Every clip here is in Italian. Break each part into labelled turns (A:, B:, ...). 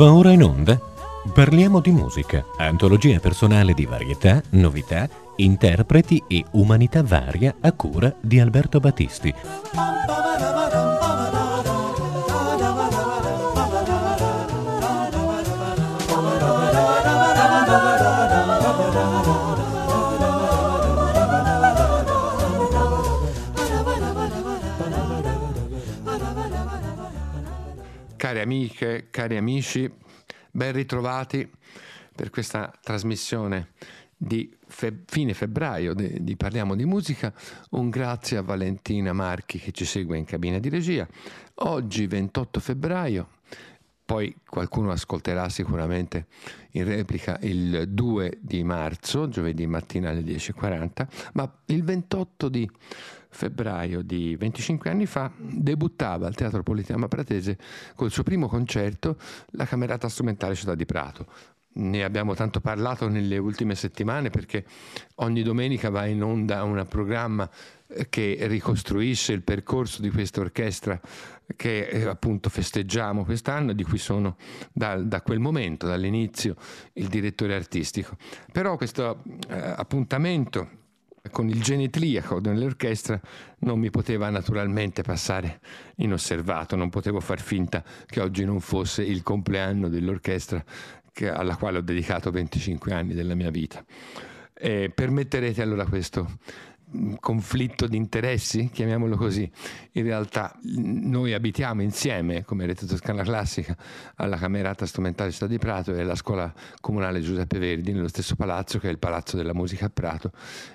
A: Va ora in onda? Parliamo di musica, antologia personale di varietà, novità, interpreti e umanità varia a cura di Alberto Battisti.
B: Cari amiche, cari amici, ben ritrovati per questa trasmissione di fe- fine febbraio di, di, Parliamo di Musica. Un grazie a Valentina Marchi che ci segue in cabina di regia. Oggi 28 febbraio, poi qualcuno ascolterà sicuramente in replica il 2 di marzo, giovedì mattina alle 10.40, ma il 28 di febbraio di 25 anni fa debuttava al Teatro Politeama Pratese col suo primo concerto la Camerata Strumentale Città di Prato. Ne abbiamo tanto parlato nelle ultime settimane perché ogni domenica va in onda un programma che ricostruisce il percorso di questa orchestra che eh, appunto festeggiamo quest'anno, di cui sono da, da, quel momento, dall'inizio, il direttore artistico. Però questo eh, appuntamento con il genetriaco dell'orchestra non mi poteva naturalmente passare inosservato, non potevo far finta che oggi non fosse il compleanno dell'orchestra alla quale ho dedicato 25 anni della mia vita. E permetterete allora questo conflitto di interessi, chiamiamolo così. In realtà noi abitiamo insieme, come Rete Toscana Classica, alla Camerata Strumentale Città di Prato e alla Scuola Comunale Giuseppe Verdi, nello stesso palazzo che è il Palazzo della Musica a Prato,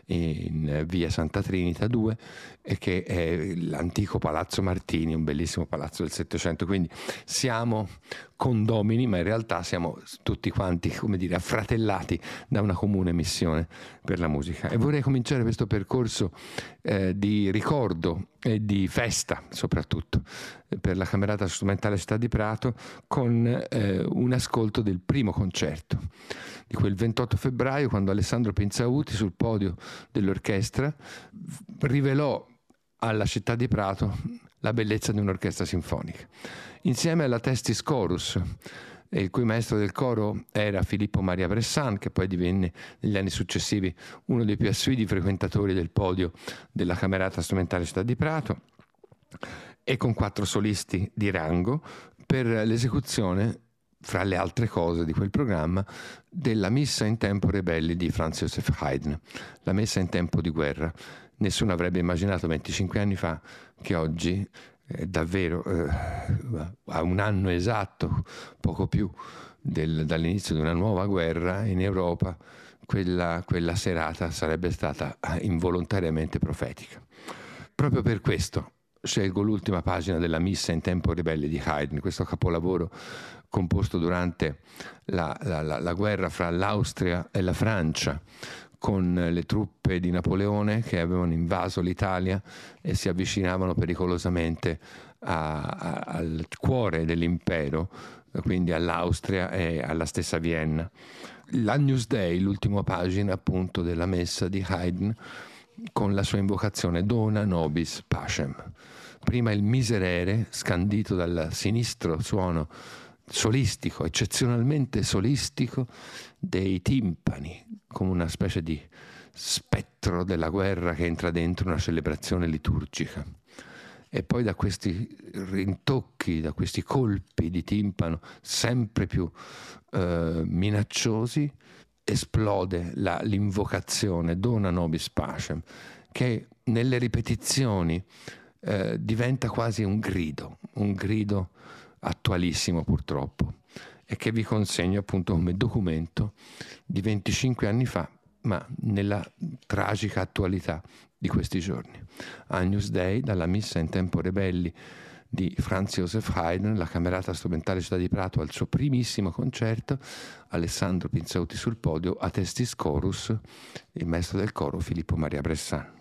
B: in via Santa Trinita 2, e che è l'antico Palazzo Martini, un bellissimo palazzo del Settecento. Quindi siamo condomini, ma in realtà siamo tutti quanti, come dire, affratellati da una comune missione per la musica. E vorrei cominciare questo percorso eh, di ricordo e di festa, soprattutto, per la Camerata Strumentale Città di Prato, con eh, un ascolto del primo concerto di quel 28 febbraio, quando Alessandro Pinzauti sul podio dell'orchestra rivelò alla città di Prato la bellezza di un'orchestra sinfonica insieme alla Testis Chorus, il cui maestro del coro era Filippo Maria Bressan, che poi divenne negli anni successivi uno dei più assidui frequentatori del podio della Camerata Strumentale Città di Prato, e con quattro solisti di rango per l'esecuzione, fra le altre cose di quel programma, della Missa in tempo rebelli di Franz Joseph Haydn, la messa in tempo di guerra. Nessuno avrebbe immaginato 25 anni fa che oggi eh, davvero eh, a un anno esatto, poco più del, dall'inizio di una nuova guerra in Europa, quella, quella serata sarebbe stata eh, involontariamente profetica. Proprio per questo scelgo l'ultima pagina della Missa in tempo ribelle di Haydn, questo capolavoro composto durante la, la, la, la guerra fra l'Austria e la Francia, con le truppe di Napoleone che avevano invaso l'Italia e si avvicinavano pericolosamente a, a, al cuore dell'impero, quindi all'Austria e alla stessa Vienna. L'Agnus Dei, l'ultima pagina appunto della messa di Haydn, con la sua invocazione Dona nobis pacem. Prima il miserere, scandito dal sinistro suono solistico, eccezionalmente solistico, dei timpani, come una specie di spettro della guerra che entra dentro una celebrazione liturgica. E poi da questi rintocchi, da questi colpi di timpano sempre più eh, minacciosi, esplode la, l'invocazione Dona nobis pacem, che nelle ripetizioni eh, diventa quasi un grido, un grido attualissimo purtroppo e che vi consegno appunto come documento di 25 anni fa, ma nella tragica attualità di questi giorni. Agnus Dei, dalla missa in tempo rebelli di Franz Joseph Haydn, la Camerata Strumentale Città di Prato al suo primissimo concerto, Alessandro Pinzauti sul podio, a Testis Chorus, il maestro del coro Filippo Maria Bressan.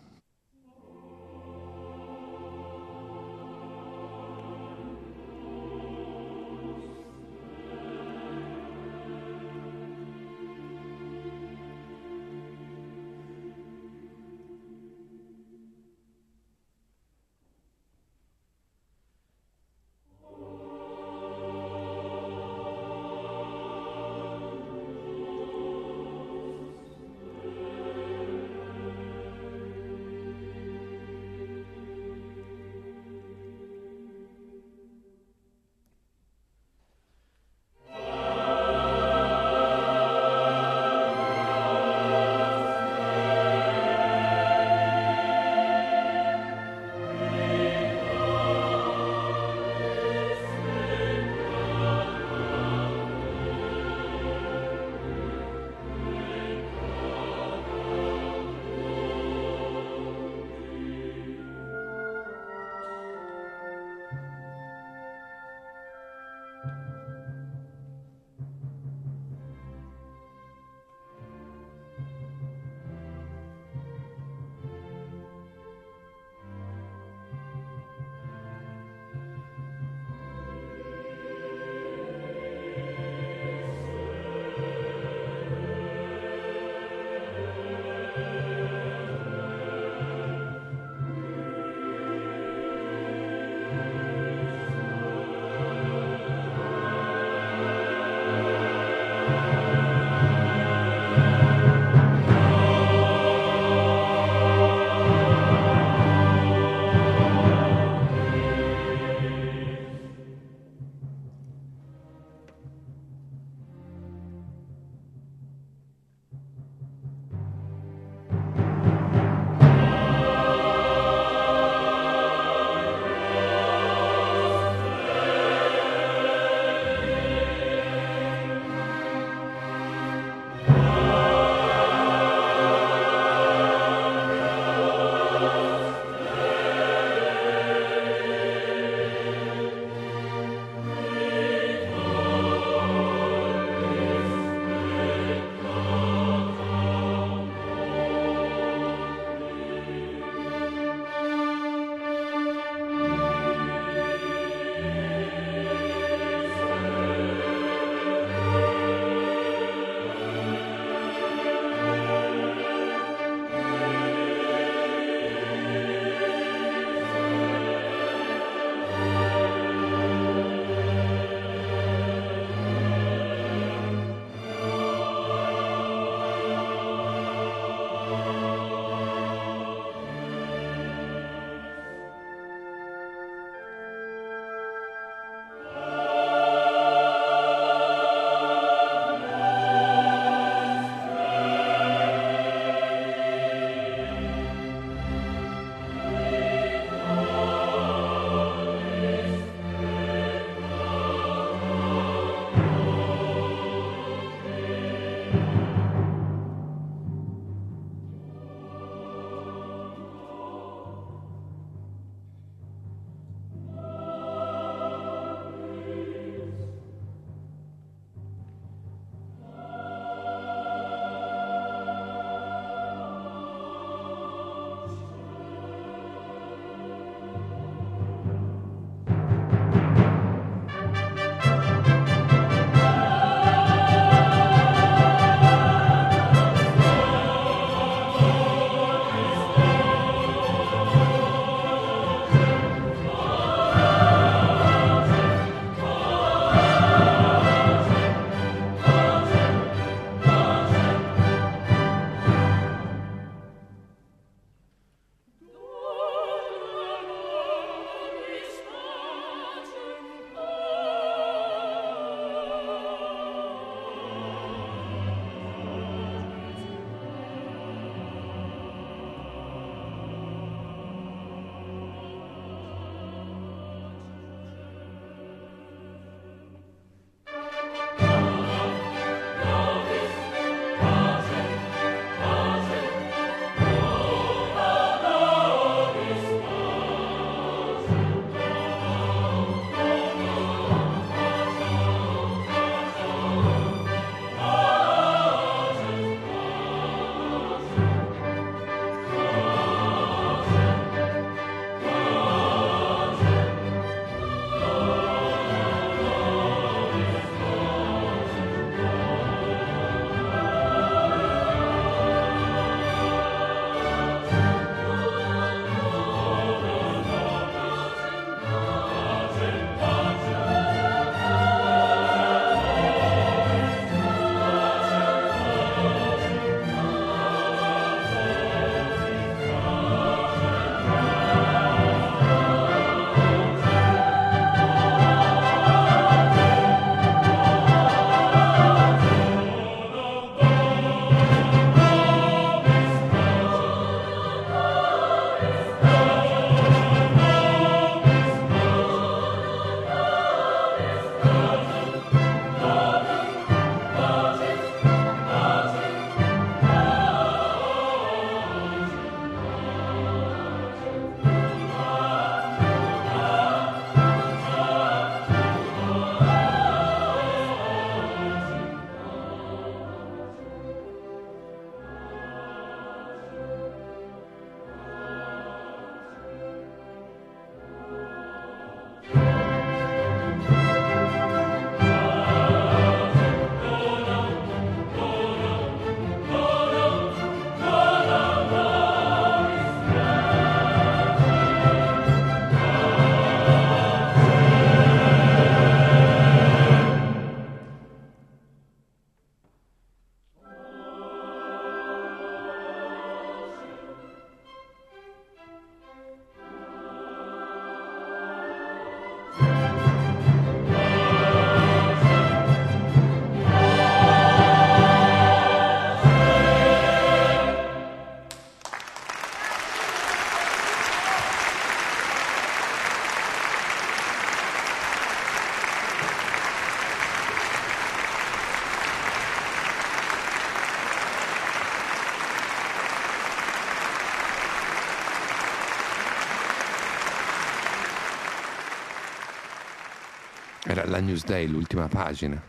B: Era la Newsday, l'ultima pagina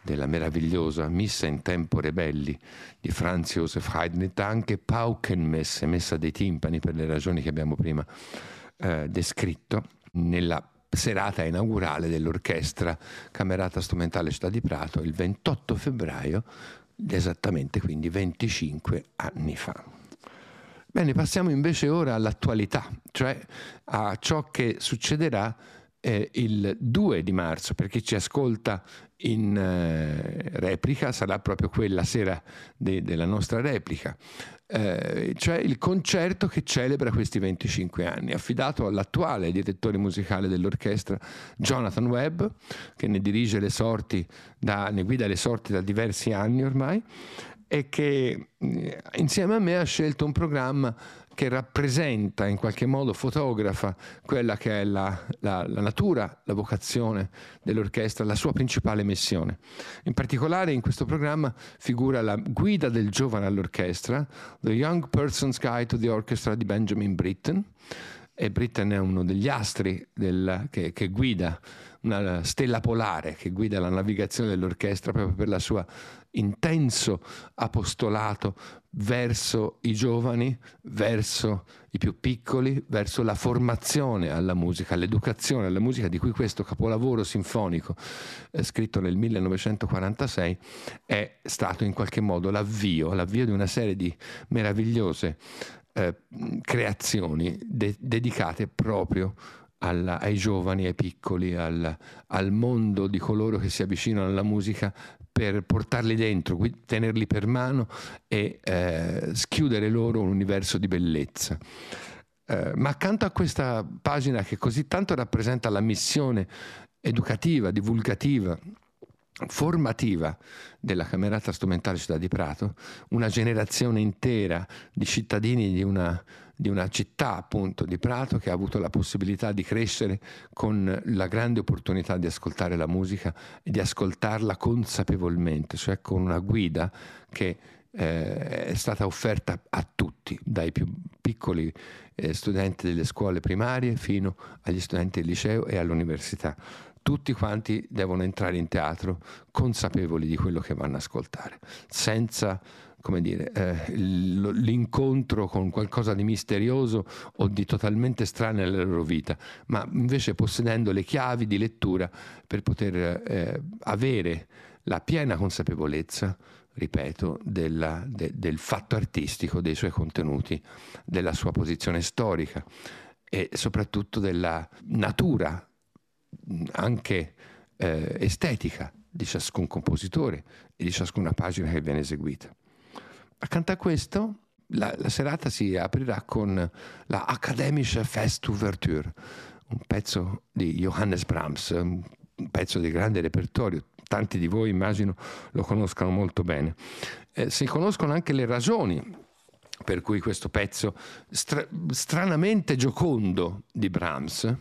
B: della meravigliosa Missa in tempo rebelli di Franz Josef Haydn, anche Paukenmesse, messa dei timpani per le ragioni che abbiamo prima eh, descritto, nella serata inaugurale dell'orchestra Camerata Strumentale Città di Prato il 28 febbraio, esattamente quindi 25 anni fa. Bene, passiamo invece ora all'attualità, cioè a ciò che succederà eh, il 2 di marzo, per chi ci ascolta in eh, replica, sarà proprio quella sera de- della nostra replica, eh, cioè il concerto che celebra questi 25 anni, affidato all'attuale direttore musicale dell'orchestra Jonathan Webb, che ne le da, ne guida le sorti da diversi anni ormai, e che eh, insieme a me ha scelto un programma che rappresenta in qualche modo, fotografa quella che è la, la, la, natura, la vocazione dell'orchestra, la sua principale missione. In particolare in questo programma figura la guida del giovane all'orchestra, The Young Person's Guide to the Orchestra di Benjamin Britten, e Britten è uno degli astri del, che, che guida una stella polare che guida la navigazione dell'orchestra proprio per il suo intenso apostolato verso i giovani, verso i più piccoli, verso la formazione alla musica, l'educazione alla musica, di cui questo capolavoro sinfonico, eh, scritto nel 1946, è stato in qualche modo l'avvio, l'avvio di una serie di meravigliose eh, creazioni de- dedicate proprio alla, ai giovani, ai piccoli, al, al, mondo di coloro che si avvicinano alla musica per portarli dentro, tenerli per mano e eh, schiudere loro un universo di bellezza. Eh, ma accanto a questa pagina che così tanto rappresenta la missione educativa, divulgativa, formativa della Camerata Strumentale Città di Prato, una generazione intera di cittadini di una di una città appunto di Prato che ha avuto la possibilità di crescere con la grande opportunità di ascoltare la musica e di ascoltarla consapevolmente, cioè con una guida che eh, è stata offerta a tutti, dai più piccoli eh, studenti delle scuole primarie fino agli studenti del liceo e all'università. Tutti quanti devono entrare in teatro consapevoli di quello che vanno ad ascoltare, senza come dire, eh, l'incontro con qualcosa di misterioso o di totalmente strano nella loro vita, ma invece possedendo le chiavi di lettura per poter eh, avere la piena consapevolezza, ripeto, della, de, del fatto artistico, dei suoi contenuti, della sua posizione storica e soprattutto della natura anche eh, estetica di ciascun compositore e di ciascuna pagina che viene eseguita. Accanto a questo, la, la serata si aprirà con la Akademische Festouverture, un pezzo di Johannes Brahms, un pezzo di grande repertorio. Tanti di voi immagino lo conoscano molto bene. Eh, si conoscono anche le ragioni per cui questo pezzo stra- stranamente giocondo di Brahms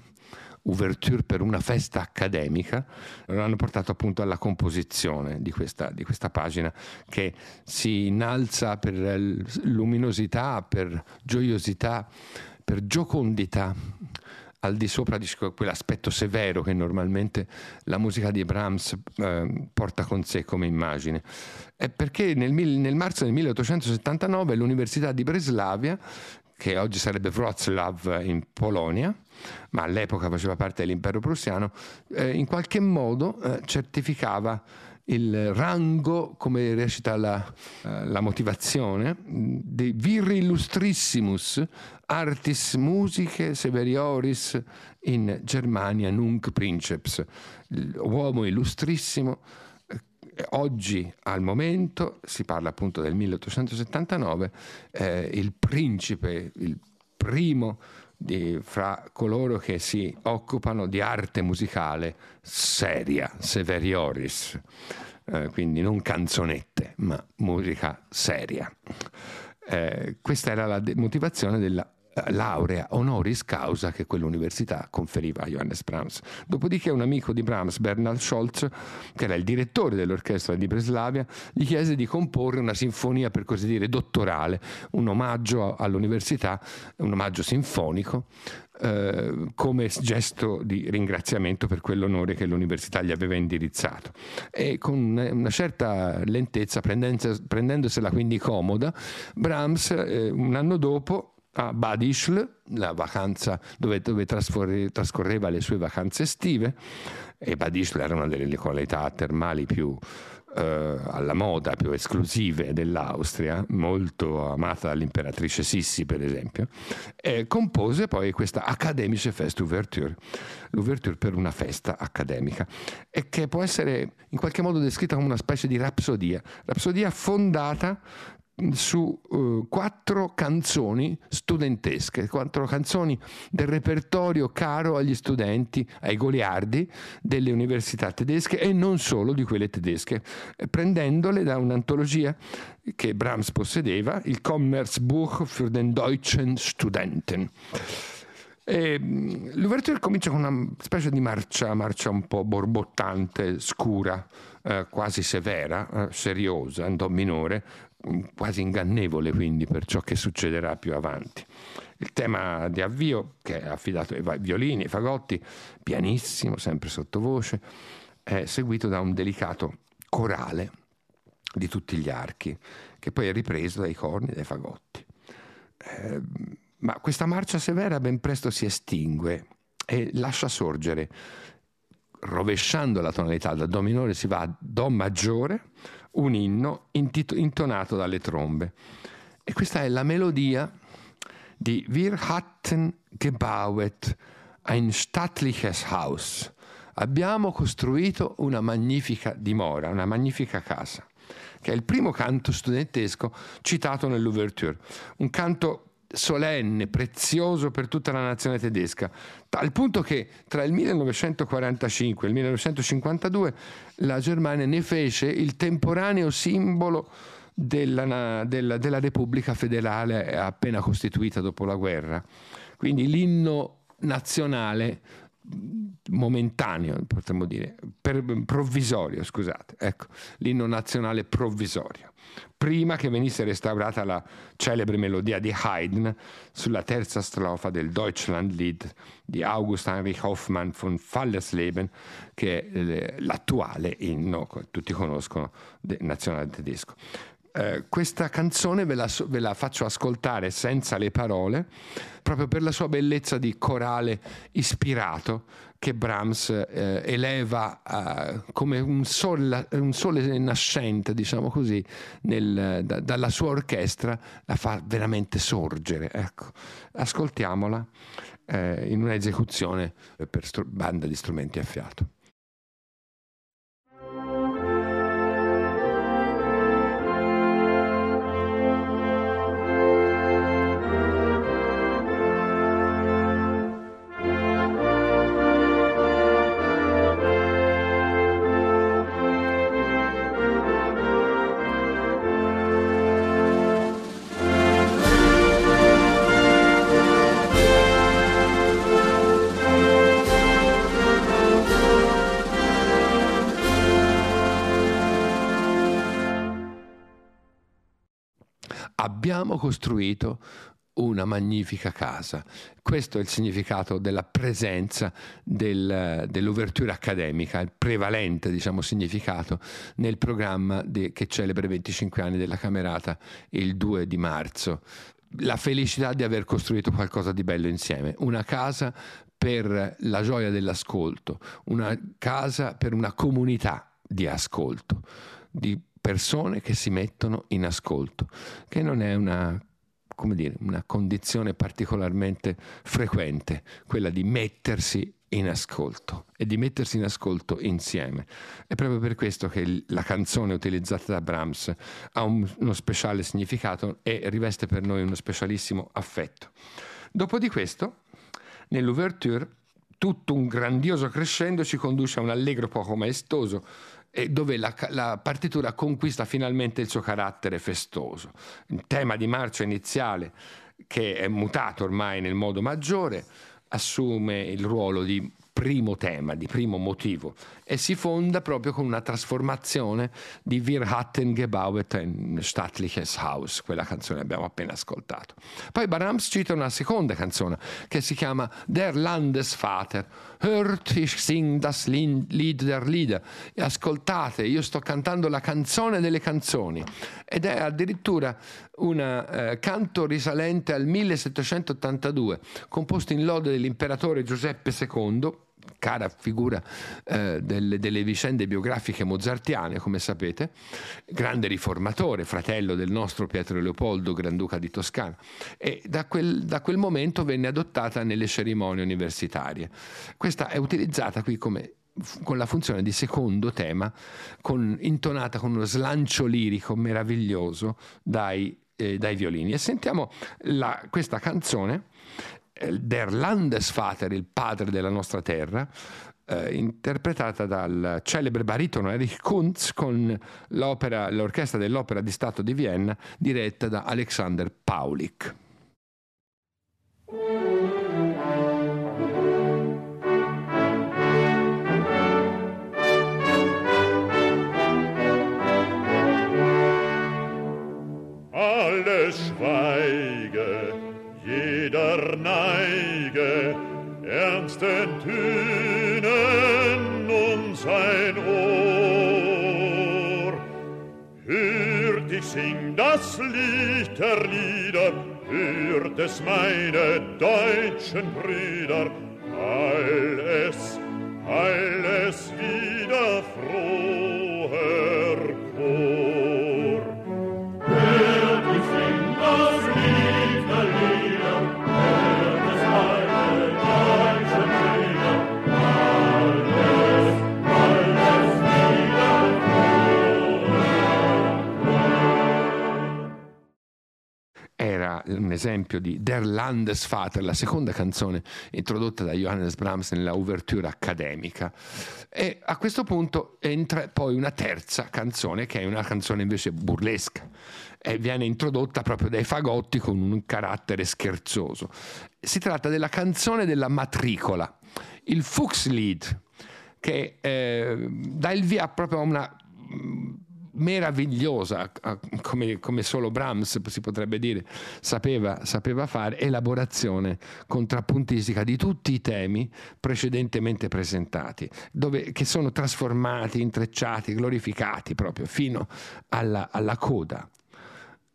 B: ouverture per una festa accademica, hanno portato appunto alla composizione di questa, di questa pagina che si innalza per luminosità, per gioiosità, per giocondità al di sopra di quell'aspetto severo che normalmente la musica di Brahms eh, porta con sé come immagine. È perché nel, nel, marzo del 1879 l'Università di Breslavia che oggi sarebbe Wroclaw in Polonia, ma all'epoca faceva parte dell'impero prussiano, eh, in qualche modo eh, certificava il rango, come recita la, eh, la motivazione, di vir illustrissimus artis musiche severioris in Germania nunc princeps, uomo illustrissimo oggi al momento, si parla appunto del 1879, eh, il principe, il primo di, fra coloro che si occupano di arte musicale seria, severioris, eh, quindi non canzonette, ma musica seria. Eh, questa era la de- motivazione della laurea honoris causa che quell'università conferiva a Johannes Brahms. Dopodiché un amico di Brahms, Bernard Scholz, che era il direttore dell'orchestra di Breslavia, gli chiese di comporre una sinfonia per così dire dottorale, un omaggio all'università, un omaggio sinfonico eh, come gesto di ringraziamento per quell'onore che l'università gli aveva indirizzato. E con una certa lentezza, prendendosela quindi comoda, Brahms eh, un anno dopo a Bad Ischl, la vacanza dove, dove trascorreva le sue vacanze estive, e Bad Ischl era una delle qualità termali più eh, alla moda, più esclusive dell'Austria, molto amata dall'imperatrice Sissi per esempio, e compose poi questa Akademische Fest Ouverture, l'ouverture per una festa accademica, e che può essere in qualche modo descritta come una specie di rapsodia, rapsodia fondata su uh, quattro canzoni studentesche, quattro canzoni del repertorio caro agli studenti, ai goliardi delle università tedesche e non solo di quelle tedesche, prendendole da un'antologia che Brahms possedeva, il Commerzbuch für den deutschen Studenten. Mm, l'ouverture comincia con una specie di marcia, marcia un po' borbottante, scura, eh, quasi severa, eh, seriosa, in do minore, quasi ingannevole quindi per ciò che succederà più avanti. Il tema di avvio, che è affidato ai violini, ai fagotti, pianissimo, sempre sottovoce, è seguito da un delicato corale di tutti gli archi, che poi è ripreso dai corni dai fagotti. Eh, ma questa marcia severa ben presto si estingue e lascia sorgere, rovesciando la tonalità da Do minore si va a Do maggiore, un inno intonato dalle trombe. E questa è la melodia di Wir hatten gebauet ein stattliches Haus. Abbiamo costruito una magnifica dimora, una magnifica casa, che è il primo canto studentesco citato nell'ouverture. Un canto solenne, prezioso per tutta la nazione tedesca, al punto che tra il 1945 e il 1952 la Germania ne fece il temporaneo simbolo della, della, della Repubblica federale appena costituita dopo la guerra. Quindi l'inno nazionale momentaneo, potremmo dire, per, provvisorio, scusate, ecco, l'inno nazionale provvisorio prima che venisse restaurata la celebre melodia di Haydn sulla terza strofa del Deutschlandlied di August Heinrich Hoffmann von Fallersleben, che è eh, l'attuale inno, tutti conoscono, nazionale tedesco. Eh, questa canzone ve la, ve la, faccio ascoltare senza le parole, proprio per la sua bellezza di corale ispirato che Brahms eh, eleva eh, come un sole, un sole, nascente, diciamo così, nel, da, dalla sua orchestra, la fa veramente sorgere. Ecco. Ascoltiamola eh, in un'esecuzione per str- banda di strumenti a fiato. Abbiamo costruito una magnifica casa. Questo è il significato della presenza del, dell'ouverture accademica, il prevalente diciamo, significato nel programma de, che celebra i 25 anni della Camerata il 2 di marzo. La felicità di aver costruito qualcosa di bello insieme, una casa per la gioia dell'ascolto, una casa per una comunità di ascolto, di persone che si mettono in ascolto, che non è una, dire, una condizione particolarmente frequente, quella di mettersi in ascolto e di mettersi in ascolto insieme. È proprio per questo che la canzone utilizzata da Brahms ha un, uno speciale significato e riveste per noi uno specialissimo affetto. Dopo di questo, nell'ouverture, tutto un grandioso crescendo ci conduce a un allegro poco maestoso, dove la, la, partitura conquista finalmente il suo carattere festoso. Il tema di marcia iniziale che è mutato ormai nel modo maggiore, assume il ruolo di primo tema, di primo motivo e si fonda proprio con una trasformazione di Wir hatten gebauet ein stattliches Haus, quella canzone che abbiamo appena ascoltato. Poi Brahms cita una seconda canzone che si chiama Der Landesvater. Hört, ich sing das Lied der Lieder. E ascoltate, io sto cantando la canzone delle canzoni. Ed è addirittura un eh, canto risalente al 1782, composto in lode dell'imperatore Giuseppe II cara figura eh, delle, delle, vicende biografiche mozartiane, come sapete, grande riformatore, fratello del nostro Pietro Leopoldo, Granduca di Toscana, e da quel, da quel momento venne adottata nelle cerimonie universitarie. Questa è utilizzata qui come con la funzione di secondo tema, con, intonata con uno slancio lirico meraviglioso dai, eh, dai violini. E sentiamo la, questa canzone Der Landesvater, il padre della nostra terra, eh, interpretata dal celebre baritono Erich Kunz con l'orchestra dell'Opera di Stato di Vienna diretta da Alexander Paulik.
C: Alles schweige jeder Neige ernsten Tönen um sein Ohr. Hört, ich sing das Lied der Lieder, hört es meine deutschen Brüder, alles, alles wieder froher
B: esempio di Der Landesvater, la seconda canzone introdotta da Johannes Brahms nella ouverture accademica. E a questo punto entra poi una terza canzone, che è una canzone invece burlesca e viene introdotta proprio dai fagotti con un carattere scherzoso. Si tratta della canzone della matricola, il Fuchslied, che eh, dà il via proprio a una mm, meravigliosa, come, come, solo Brahms si potrebbe dire, sapeva, sapeva, fare, elaborazione contrappuntistica di tutti i temi precedentemente presentati, dove, che sono trasformati, intrecciati, glorificati proprio fino alla, alla coda.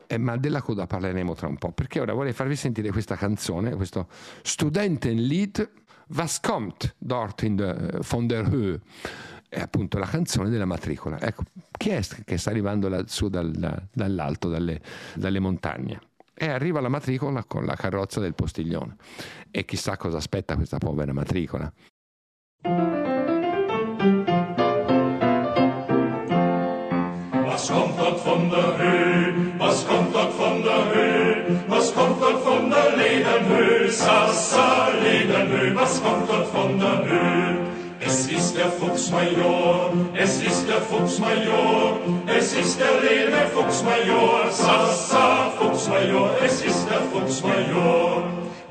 B: Eh, ma della coda parleremo tra un po', perché ora vorrei farvi sentire questa canzone, questo Studentenlied Was kommt dort in de, von der Höhe? È appunto la canzone della matricola. Ecco, chi è che sta arrivando lassù dal, dall'alto, dalle, dalle montagne? E arriva la matricola con la carrozza del postiglione. E chissà cosa aspetta questa povera matricola.
C: Was kommt dort von der Höhe? Was kommt dort von der Höhe? Was kommt dort von der Lederhöhe? Sassa, Lederhöhe, was kommt dort von der Höhe? Es ist der Fuchsmajor, es ist der Fuchsmajor, es ist der Lene Fuchsmajor, Sassa Fuchsmajor, es ist der Fuchsmajor.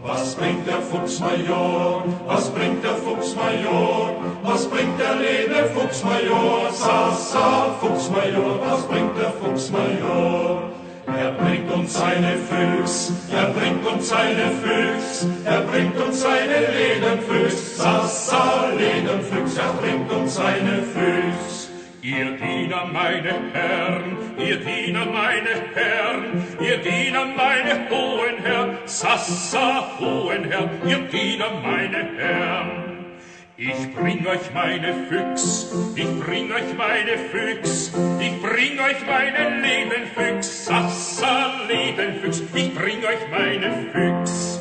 C: Was bringt der Fuchsmajor? Was bringt der Fuchsmajor? Was bringt der Lene Fuchsmajor? Sassa Fuchsmajor, was bringt der Fuchsmajor? Er bringt uns seine Füchs, er bringt uns seine Füchs, er bringt uns seine Lederfüchs, Sassa Lederfüchs, er bringt uns seine Füchs. Ihr Diener, meine Herren, ihr Diener, meine Herren, ihr Diener, meine hohen Herren, Sassa, hohen Herren, ihr Diener, meine Herren. Ich bring euch meine Füchs, ich bring euch meine Füchs, ich bring euch meine Lebenfüchs, Sassa Lebenfüchs, ich bring euch meine Füchs.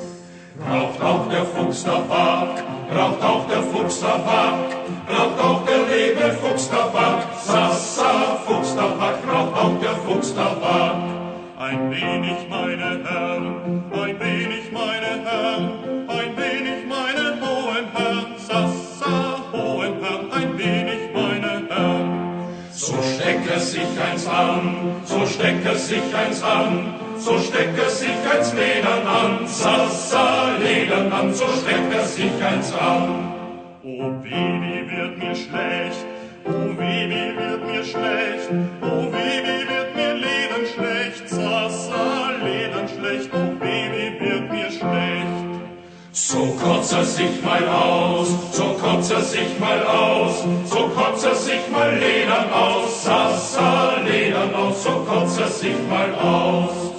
C: Raucht auch der Fuchs Tabak, raucht auch der Fuchs Tabak, raucht auch der Lebenfuchs Tabak, Sassa Fuchs Tabak, raucht auch der Fuchs Tabak. Ein wenig, meine Herren, ein wenig, meine Herren, ein wenig, meine hohen Herren, Sassa, hohen Herren, ein wenig, meine Herren. So steckt er sich eins an, so steckt er sich eins an, so steckt er sich eins Ledern an, Sassa, Ledern an, so steckt er sich eins an.
D: Oh, wie, wie wird mir schlecht, oh, wie, wie wird mir schlecht, oh, wie, wie wird mir Ledern schlecht, Sassa, Ledern schlecht, oh, wie wird mir schlecht.
C: So kotzt er sich mal aus, so kotzt er sich mal aus, so kotzt er sich mal Ledern aus, Sassa, Ledern aus, so kotzt er sich mal aus.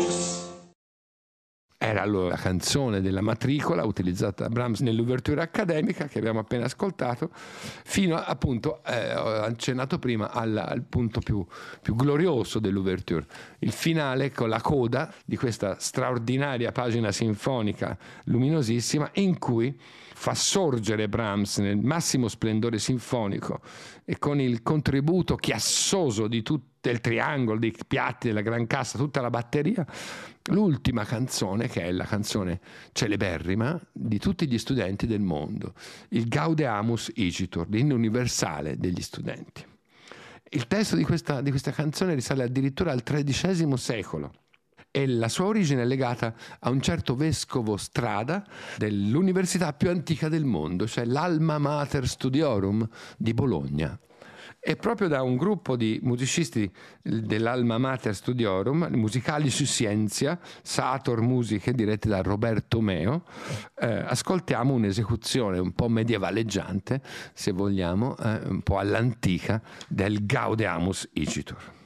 B: Era la canzone della matricola utilizzata da Brahms nell'ouverture accademica che abbiamo appena ascoltato, fino appunto, eh, ho accennato prima, al, al punto più, più glorioso dell'ouverture, il finale con la coda di questa straordinaria pagina sinfonica luminosissima in cui fa sorgere Brahms nel massimo splendore sinfonico e con il contributo chiassoso di tutto il triangolo, dei piatti, della gran cassa, tutta la batteria, l'ultima canzone che è la canzone celeberrima di tutti gli studenti del mondo, il Gaudeamus Igitur, l'inno universale degli studenti. Il testo di questa, di questa canzone risale addirittura al XIII secolo e la sua origine è legata a un certo vescovo Strada dell'università più antica del mondo, cioè l'Alma Mater Studiorum di Bologna. E proprio da un gruppo di musicisti dell'Alma Mater Studiorum, musicali su Scienza, Sator Musiche, dirette da Roberto Meo, eh, ascoltiamo un'esecuzione un po' medievaleggiante, se vogliamo, eh, un po' all'antica, del Gaudeamus Igitur.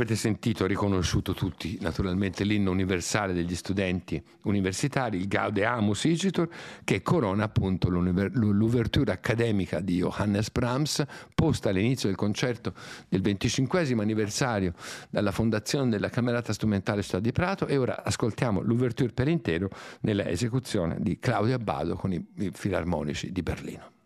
B: Avete sentito, riconosciuto tutti naturalmente l'inno universale degli studenti universitari, il Gaudeamus Igitur, che corona appunto l'ouverture accademica di Johannes Brahms, posta all'inizio del concerto del 25 anniversario dalla fondazione della Camerata Strumentale Città di Prato e ora ascoltiamo l'ouverture per intero nella esecuzione di Claudio Abbado con i filarmonici di Berlino.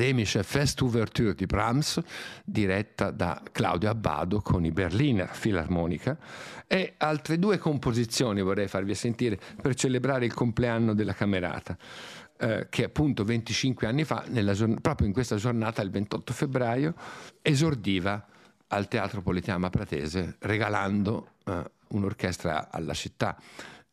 B: Akademische Festouverture di Brahms, diretta da Claudio Abbado con i Berliner Philharmonica, e altre due composizioni vorrei farvi sentire per celebrare il compleanno della Camerata. Eh, che appunto 25 anni fa, giorn- proprio in questa giornata, il 28 febbraio, esordiva al Teatro Politeama Pratese regalando eh, un'orchestra alla città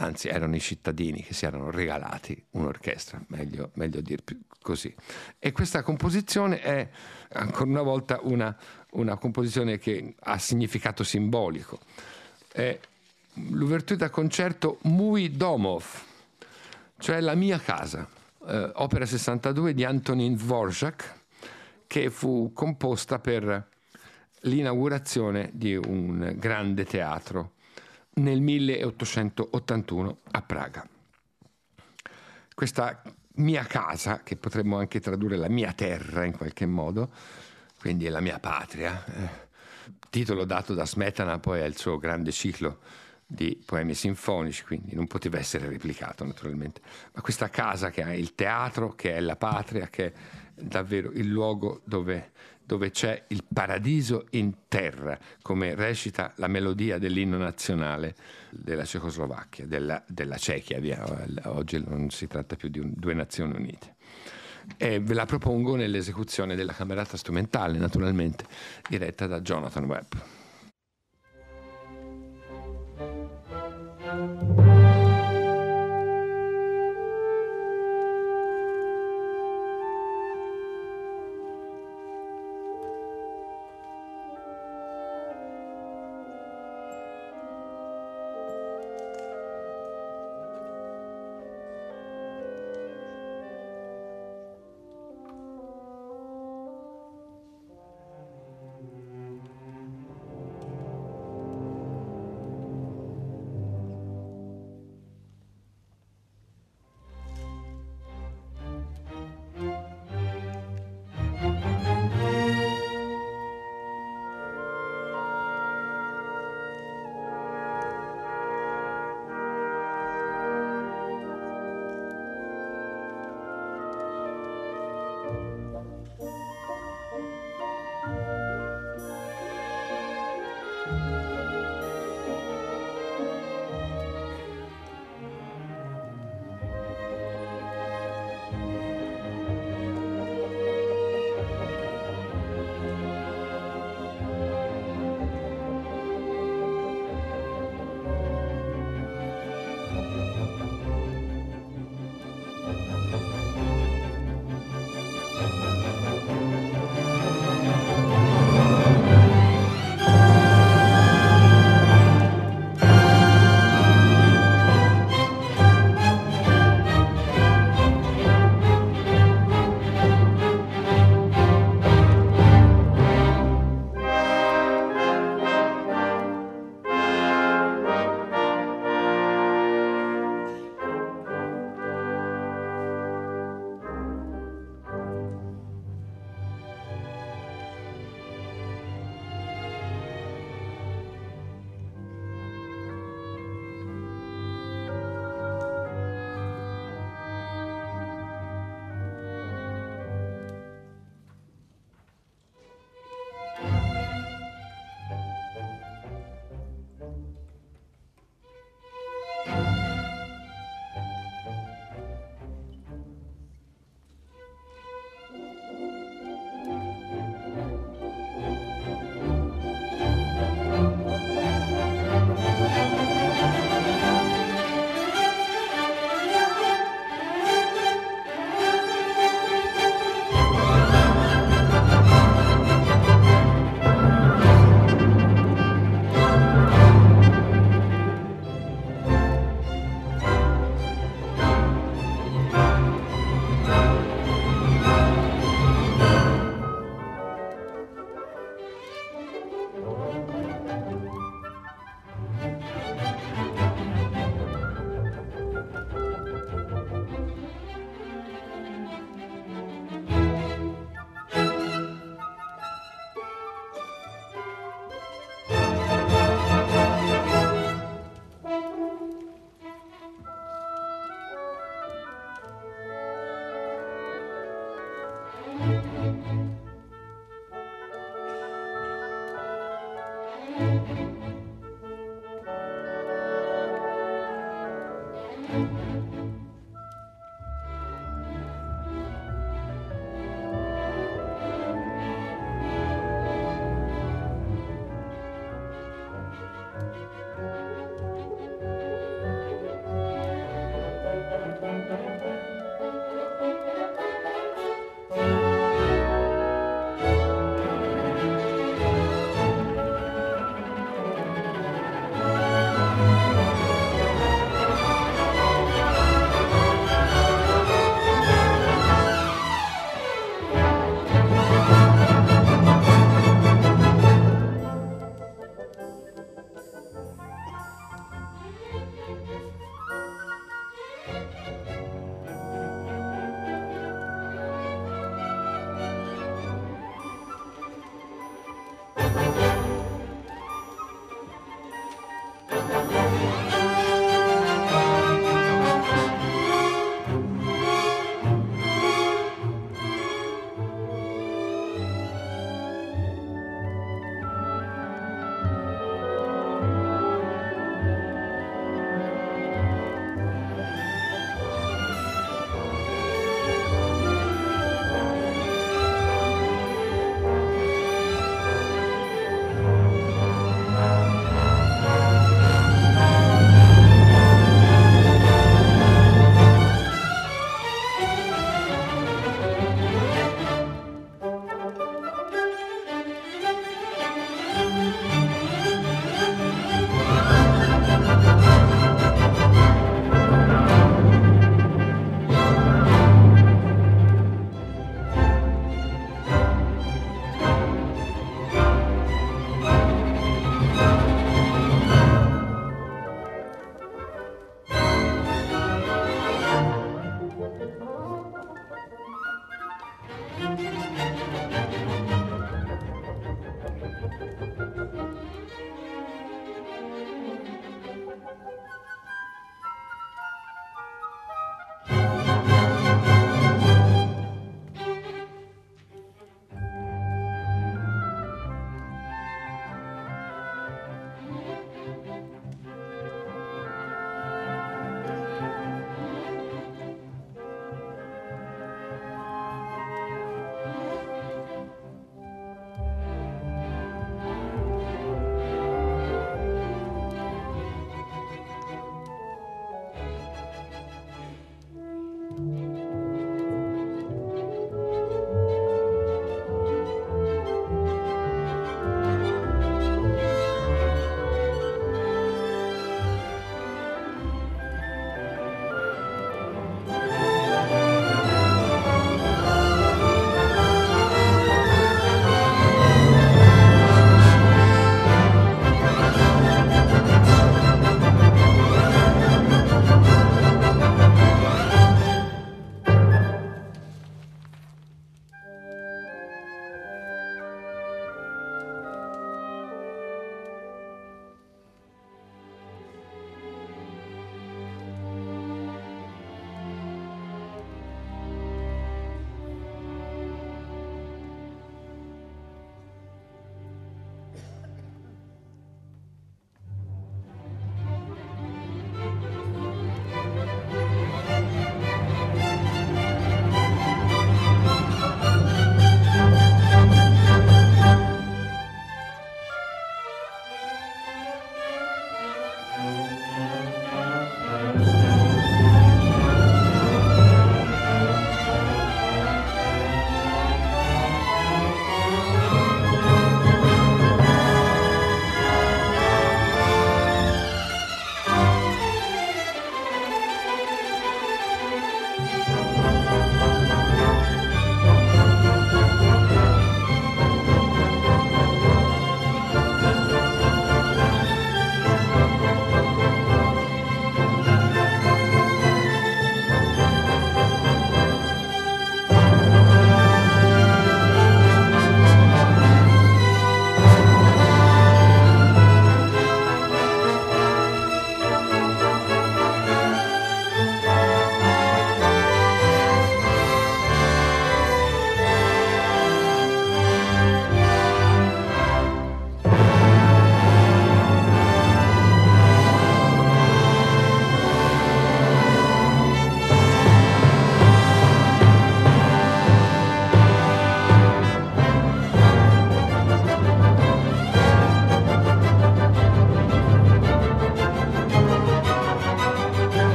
B: anzi erano i cittadini che si erano regalati un'orchestra, meglio, meglio dir così. E questa composizione è ancora una volta una, una composizione che ha significato simbolico. È l'ouverture da concerto Mui Domov, cioè La mia casa, eh, opera 62 di Antonin Dvorak, che fu composta per l'inaugurazione di un grande teatro nel 1881 a Praga. Questa mia casa, che potremmo anche tradurre la mia terra in qualche modo, quindi è la mia patria, eh, titolo dato da Smetana poi al suo grande ciclo di poemi sinfonici, quindi non poteva essere replicato naturalmente. Ma questa casa che ha il teatro, che è la patria, che è davvero il luogo dove dove c'è il paradiso in terra, come recita la melodia dell'inno nazionale della Cecoslovacchia, della, della Cechia. Via. Oggi non si tratta più di un, due nazioni unite. E ve la propongo nell'esecuzione della camerata strumentale, naturalmente, diretta da Jonathan Webb.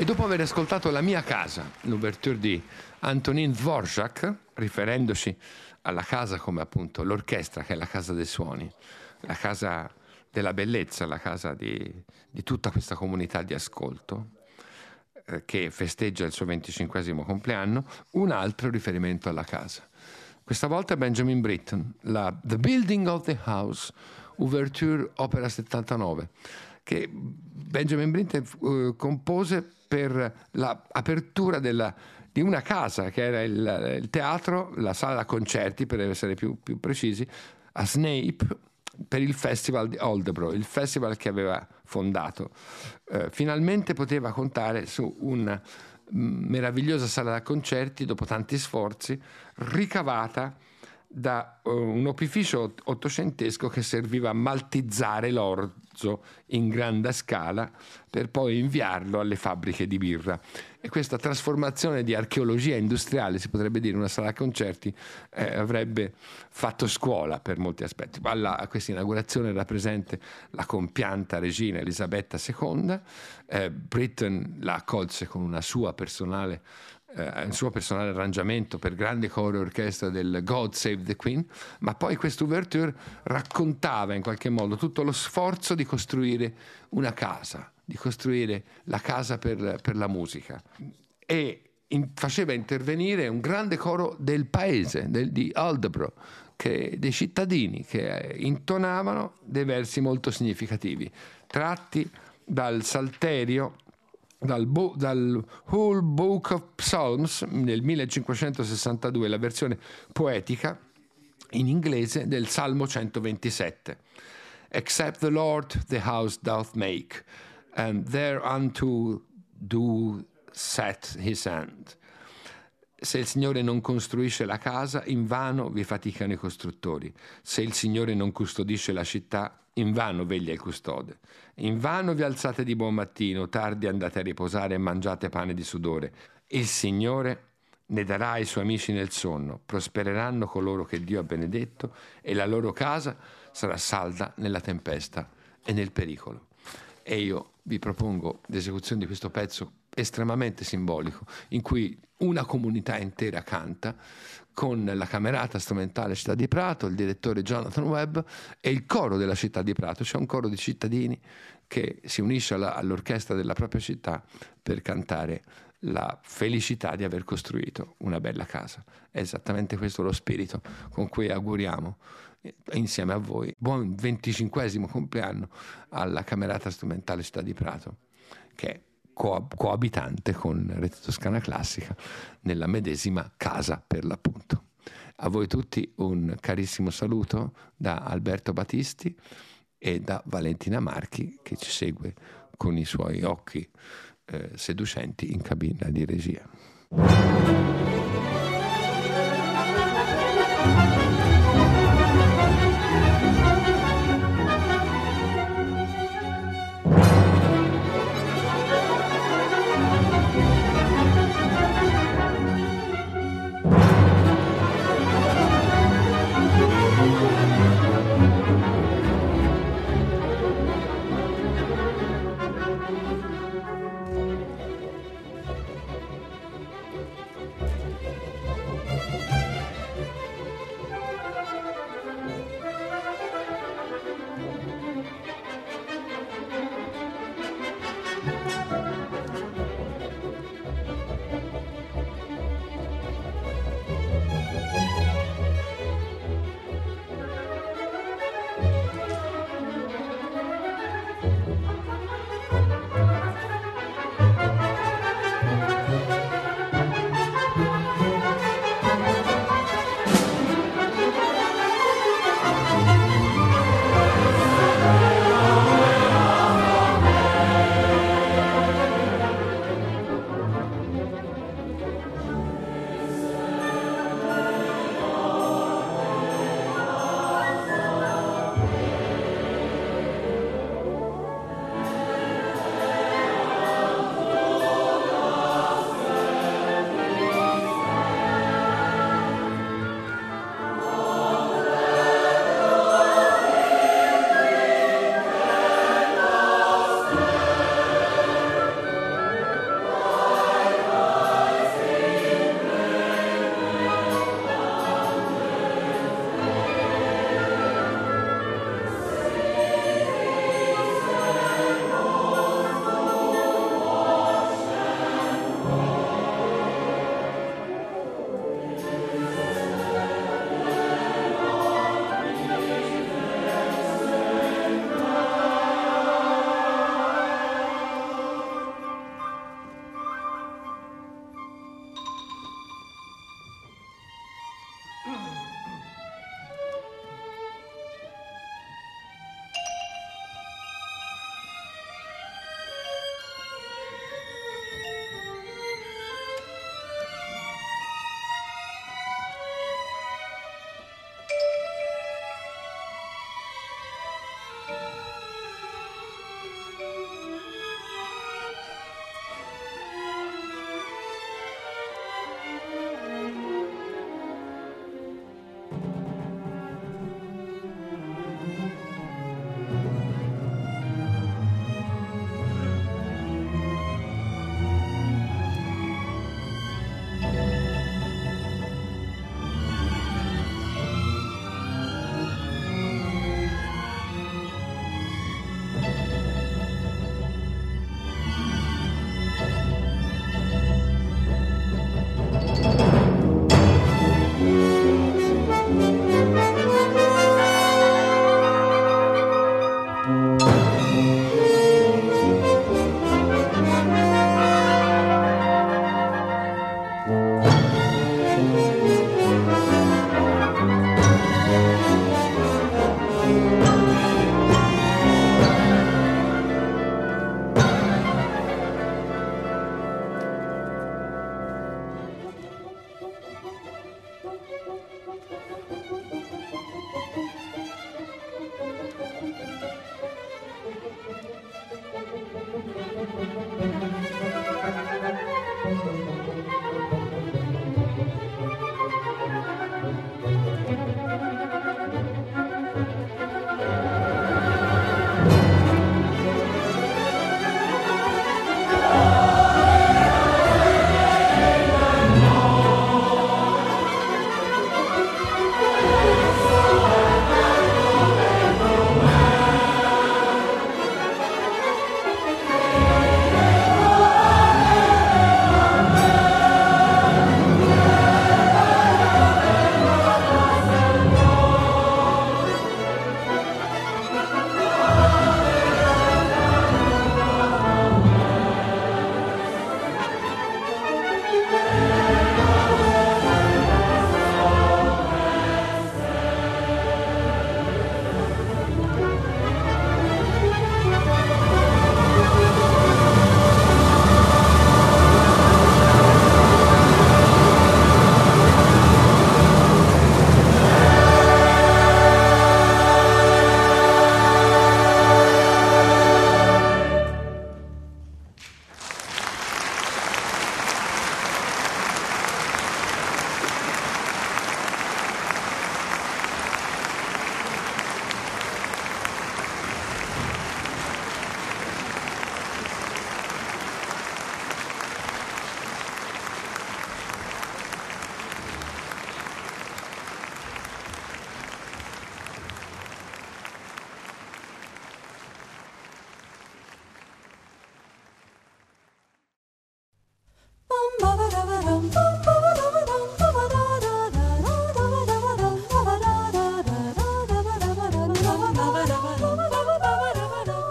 B: E dopo aver ascoltato La mia casa, l'ouverture di Antonin Dvorak, riferendosi alla casa come appunto l'orchestra, che è la casa dei suoni, la casa della bellezza, la casa di, di tutta questa comunità di ascolto, eh, che festeggia il suo 25 compleanno, un altro riferimento alla casa. Questa volta Benjamin Britten, la The Building of the House, Ouverture Opera 79, che Benjamin Britten eh, compose per l'apertura della, di una casa che era il, il, teatro, la sala da concerti per essere più, più precisi, a Snape per il festival di Oldebro, il festival che aveva fondato. Eh, finalmente poteva contare su una meravigliosa sala da concerti dopo tanti sforzi, ricavata da uh, un opificio ottocentesco che serviva a maltizzare l'orzo in grande scala per poi inviarlo alle fabbriche di birra. E questa trasformazione di archeologia industriale, si potrebbe dire, una sala concerti, eh, avrebbe fatto scuola per molti aspetti. Alla, a questa inaugurazione era presente la compianta regina Elisabetta II, eh, Britain la accolse con una sua personale eh, un suo personale arrangiamento per grande coro e orchestra del God Save the Queen, ma poi questo ouverture raccontava in qualche modo tutto lo sforzo di costruire una casa, di costruire la casa per, per la musica. E in, faceva intervenire un grande coro del paese, del, di Aldebro, che, dei cittadini che intonavano dei versi molto significativi, tratti dal Salterio dal, Bo- dal Whole Book of Psalms nel 1562, la versione poetica in inglese del Salmo 127. Except the Lord the house doth make, and thereunto do set his hand. Se il Signore non costruisce la casa, invano vi faticano i costruttori. Se il Signore non custodisce la città, invano veglia il custode. Invano vi alzate di buon mattino, tardi andate a riposare e mangiate pane di sudore. Il Signore ne darà ai suoi amici nel sonno, prospereranno coloro che Dio ha benedetto e la loro casa sarà salda nella tempesta e nel pericolo. E io vi propongo l'esecuzione di questo pezzo estremamente simbolico, in cui una comunità intera canta con la camerata strumentale Città di Prato, il direttore Jonathan Webb e il coro della Città di Prato. C'è un coro di cittadini che si unisce alla, all'orchestra della propria città per cantare la felicità di aver costruito una bella casa. È esattamente questo lo spirito con cui auguriamo eh, insieme a voi buon 25 compleanno alla camerata strumentale Città di Prato, che co- coabitante con Rete Toscana Classica nella medesima casa per l'appunto. A voi tutti un carissimo saluto da Alberto Battisti e da Valentina Marchi che ci segue con i suoi occhi eh, seducenti in cabina di regia.